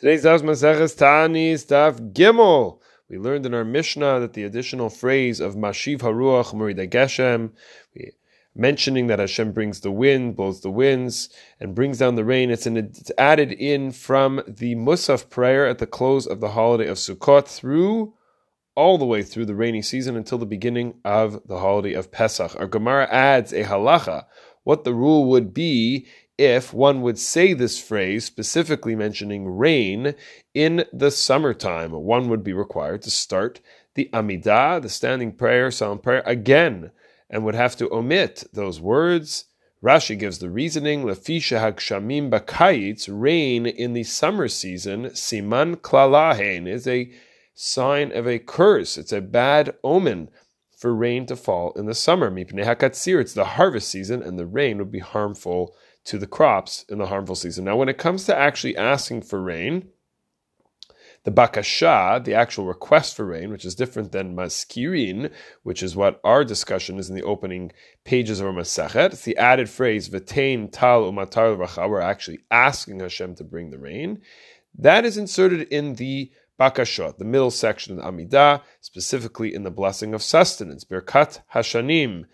Today's Daf Maseches Tanis Daf Gimel. We learned in our Mishnah that the additional phrase of Mashiv Haruach Murida Geshem, mentioning that Hashem brings the wind, blows the winds, and brings down the rain, it's, it's added in from the Musaf prayer at the close of the holiday of Sukkot through all the way through the rainy season until the beginning of the holiday of Pesach. Our Gemara adds a halacha, what the rule would be if one would say this phrase, specifically mentioning rain, in the summertime. One would be required to start the Amidah, the standing prayer, solemn prayer, again, and would have to omit those words. Rashi gives the reasoning: Lefisha hagshamim bakayitz, rain in the summer season, siman klalahen, is a sign of a curse. It's a bad omen for rain to fall in the summer. Mipnei hakatzir, it's the harvest season, and the rain would be harmful to the crops in the harmful season. Now, when it comes to actually asking for rain, the bakasha, the actual request for rain, which is different than mazkirin, which is what our discussion is in the opening pages of our Masachet. It's the added phrase, v'tein tal umatar racha, we're actually asking Hashem to bring the rain. That is inserted in the bakashot, the middle section of the Amidah, specifically in the blessing of sustenance, birkat hashanim,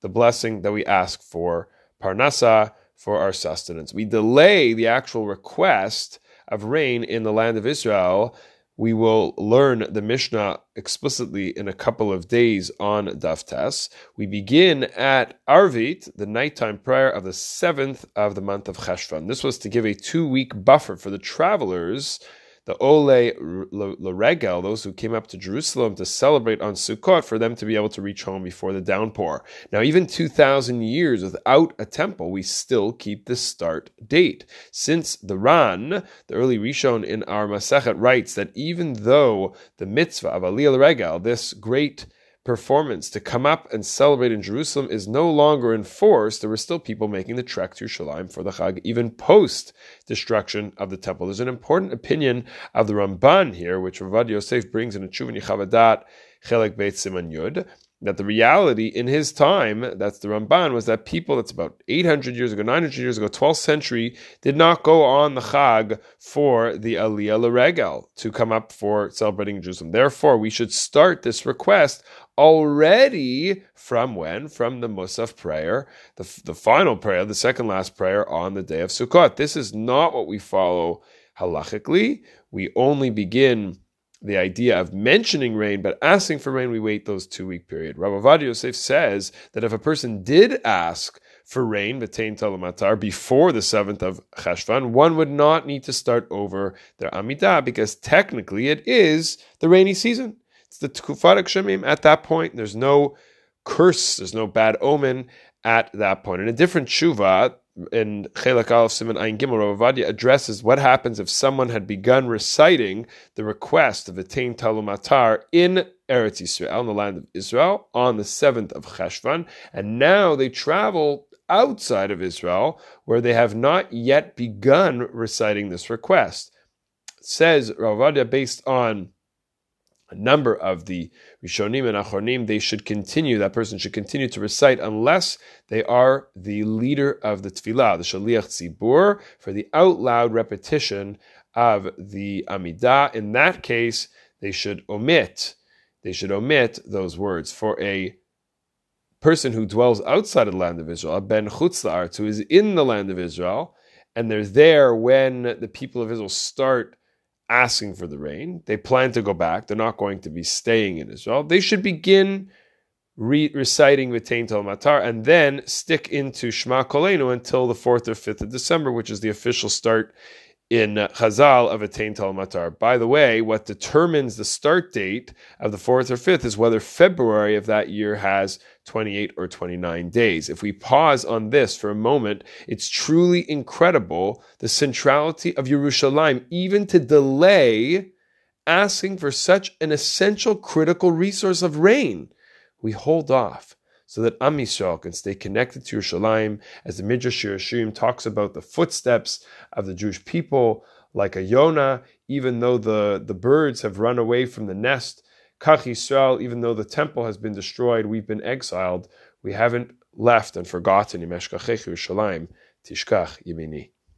the blessing that we ask for parnasa, for our sustenance. We delay the actual request of rain in the land of Israel. We will learn the Mishnah explicitly in a couple of days on Daftas. We begin at Arvit, the nighttime prayer of the seventh of the month of Cheshvan. This was to give a two week buffer for the travelers the Ole Laregel, those who came up to Jerusalem to celebrate on Sukkot, for them to be able to reach home before the downpour. Now, even 2,000 years without a temple, we still keep the start date. Since the Ran, the early Rishon in our Masechet, writes that even though the mitzvah of Aliyah Laregel, this great performance. To come up and celebrate in Jerusalem is no longer enforced, there were still people making the trek to Shalim for the Chag, even post destruction of the temple. There's an important opinion of the Ramban here, which Ravad Yosef brings in a Chuvin Yechaveh Da'at, Chelek Beit Siman Yud, that the reality in his time, that's the Ramban, was that people, that's about 800 years ago, 900 years ago, 12th century, did not go on the Chag for the Aliyah Laregel to come up for celebrating Jerusalem. Therefore, we should start this request already from when? From the Musaf prayer, the, the final prayer, the second last prayer on the day of Sukkot. This is not what we follow halachically. We only begin the idea of mentioning rain, but asking for rain, we wait those two week period. Rabbi Avad Yosef says that if a person did ask for rain, Betain Talamatar, before the seventh of Cheshvan, one would not need to start over their Amidah because technically it is the rainy season. It's the Tkufat Shemim at that point. There's no curse, there's no bad omen at that point. In a different tshuva, in Chelak Aleph Siman Ayin Gimel, Ravadia addresses what happens if someone had begun reciting the request of the Tain Talumatar in Eretz Yisrael, in the land of Israel, on the seventh of Cheshvan, and now they travel outside of Israel, where they have not yet begun reciting this request. Says Ravadia, based on a number of the Rishonim and Achronim, they should continue, that person should continue to recite unless they are the leader of the Tfilah, the Shaliach Tzibur, for the out loud repetition of the Amidah. In that case, they should omit, they should omit those words. For a person who dwells outside of the land of Israel, a Ben Chutz La'aretz, who is in the land of Israel, and they're there when the people of Israel start asking for the rain. They plan to go back. They're not going to be staying in Israel. They should begin re- reciting Vitain Tel Matar and then stick into Shema Kolenu until the 4th or 5th of December, which is the official start in Chazal of Atain Tal Matar. By the way, what determines the start date of the 4th or 5th is whether February of that year has 28 or 29 days. If we pause on this for a moment, it's truly incredible the centrality of Yerushalayim, even to delay asking for such an essential critical resource of rain. We hold off so that Am Yisrael can stay connected to Yerushalayim, as the Midrash Shir HaShirim talks about the footsteps of the Jewish people, like a Yonah, even though the, the birds have run away from the nest. Kach Yisrael, even though the temple has been destroyed, we've been exiled. We haven't left and forgotten Yemeshkachech Yerushalayim, Tishkach Yemini.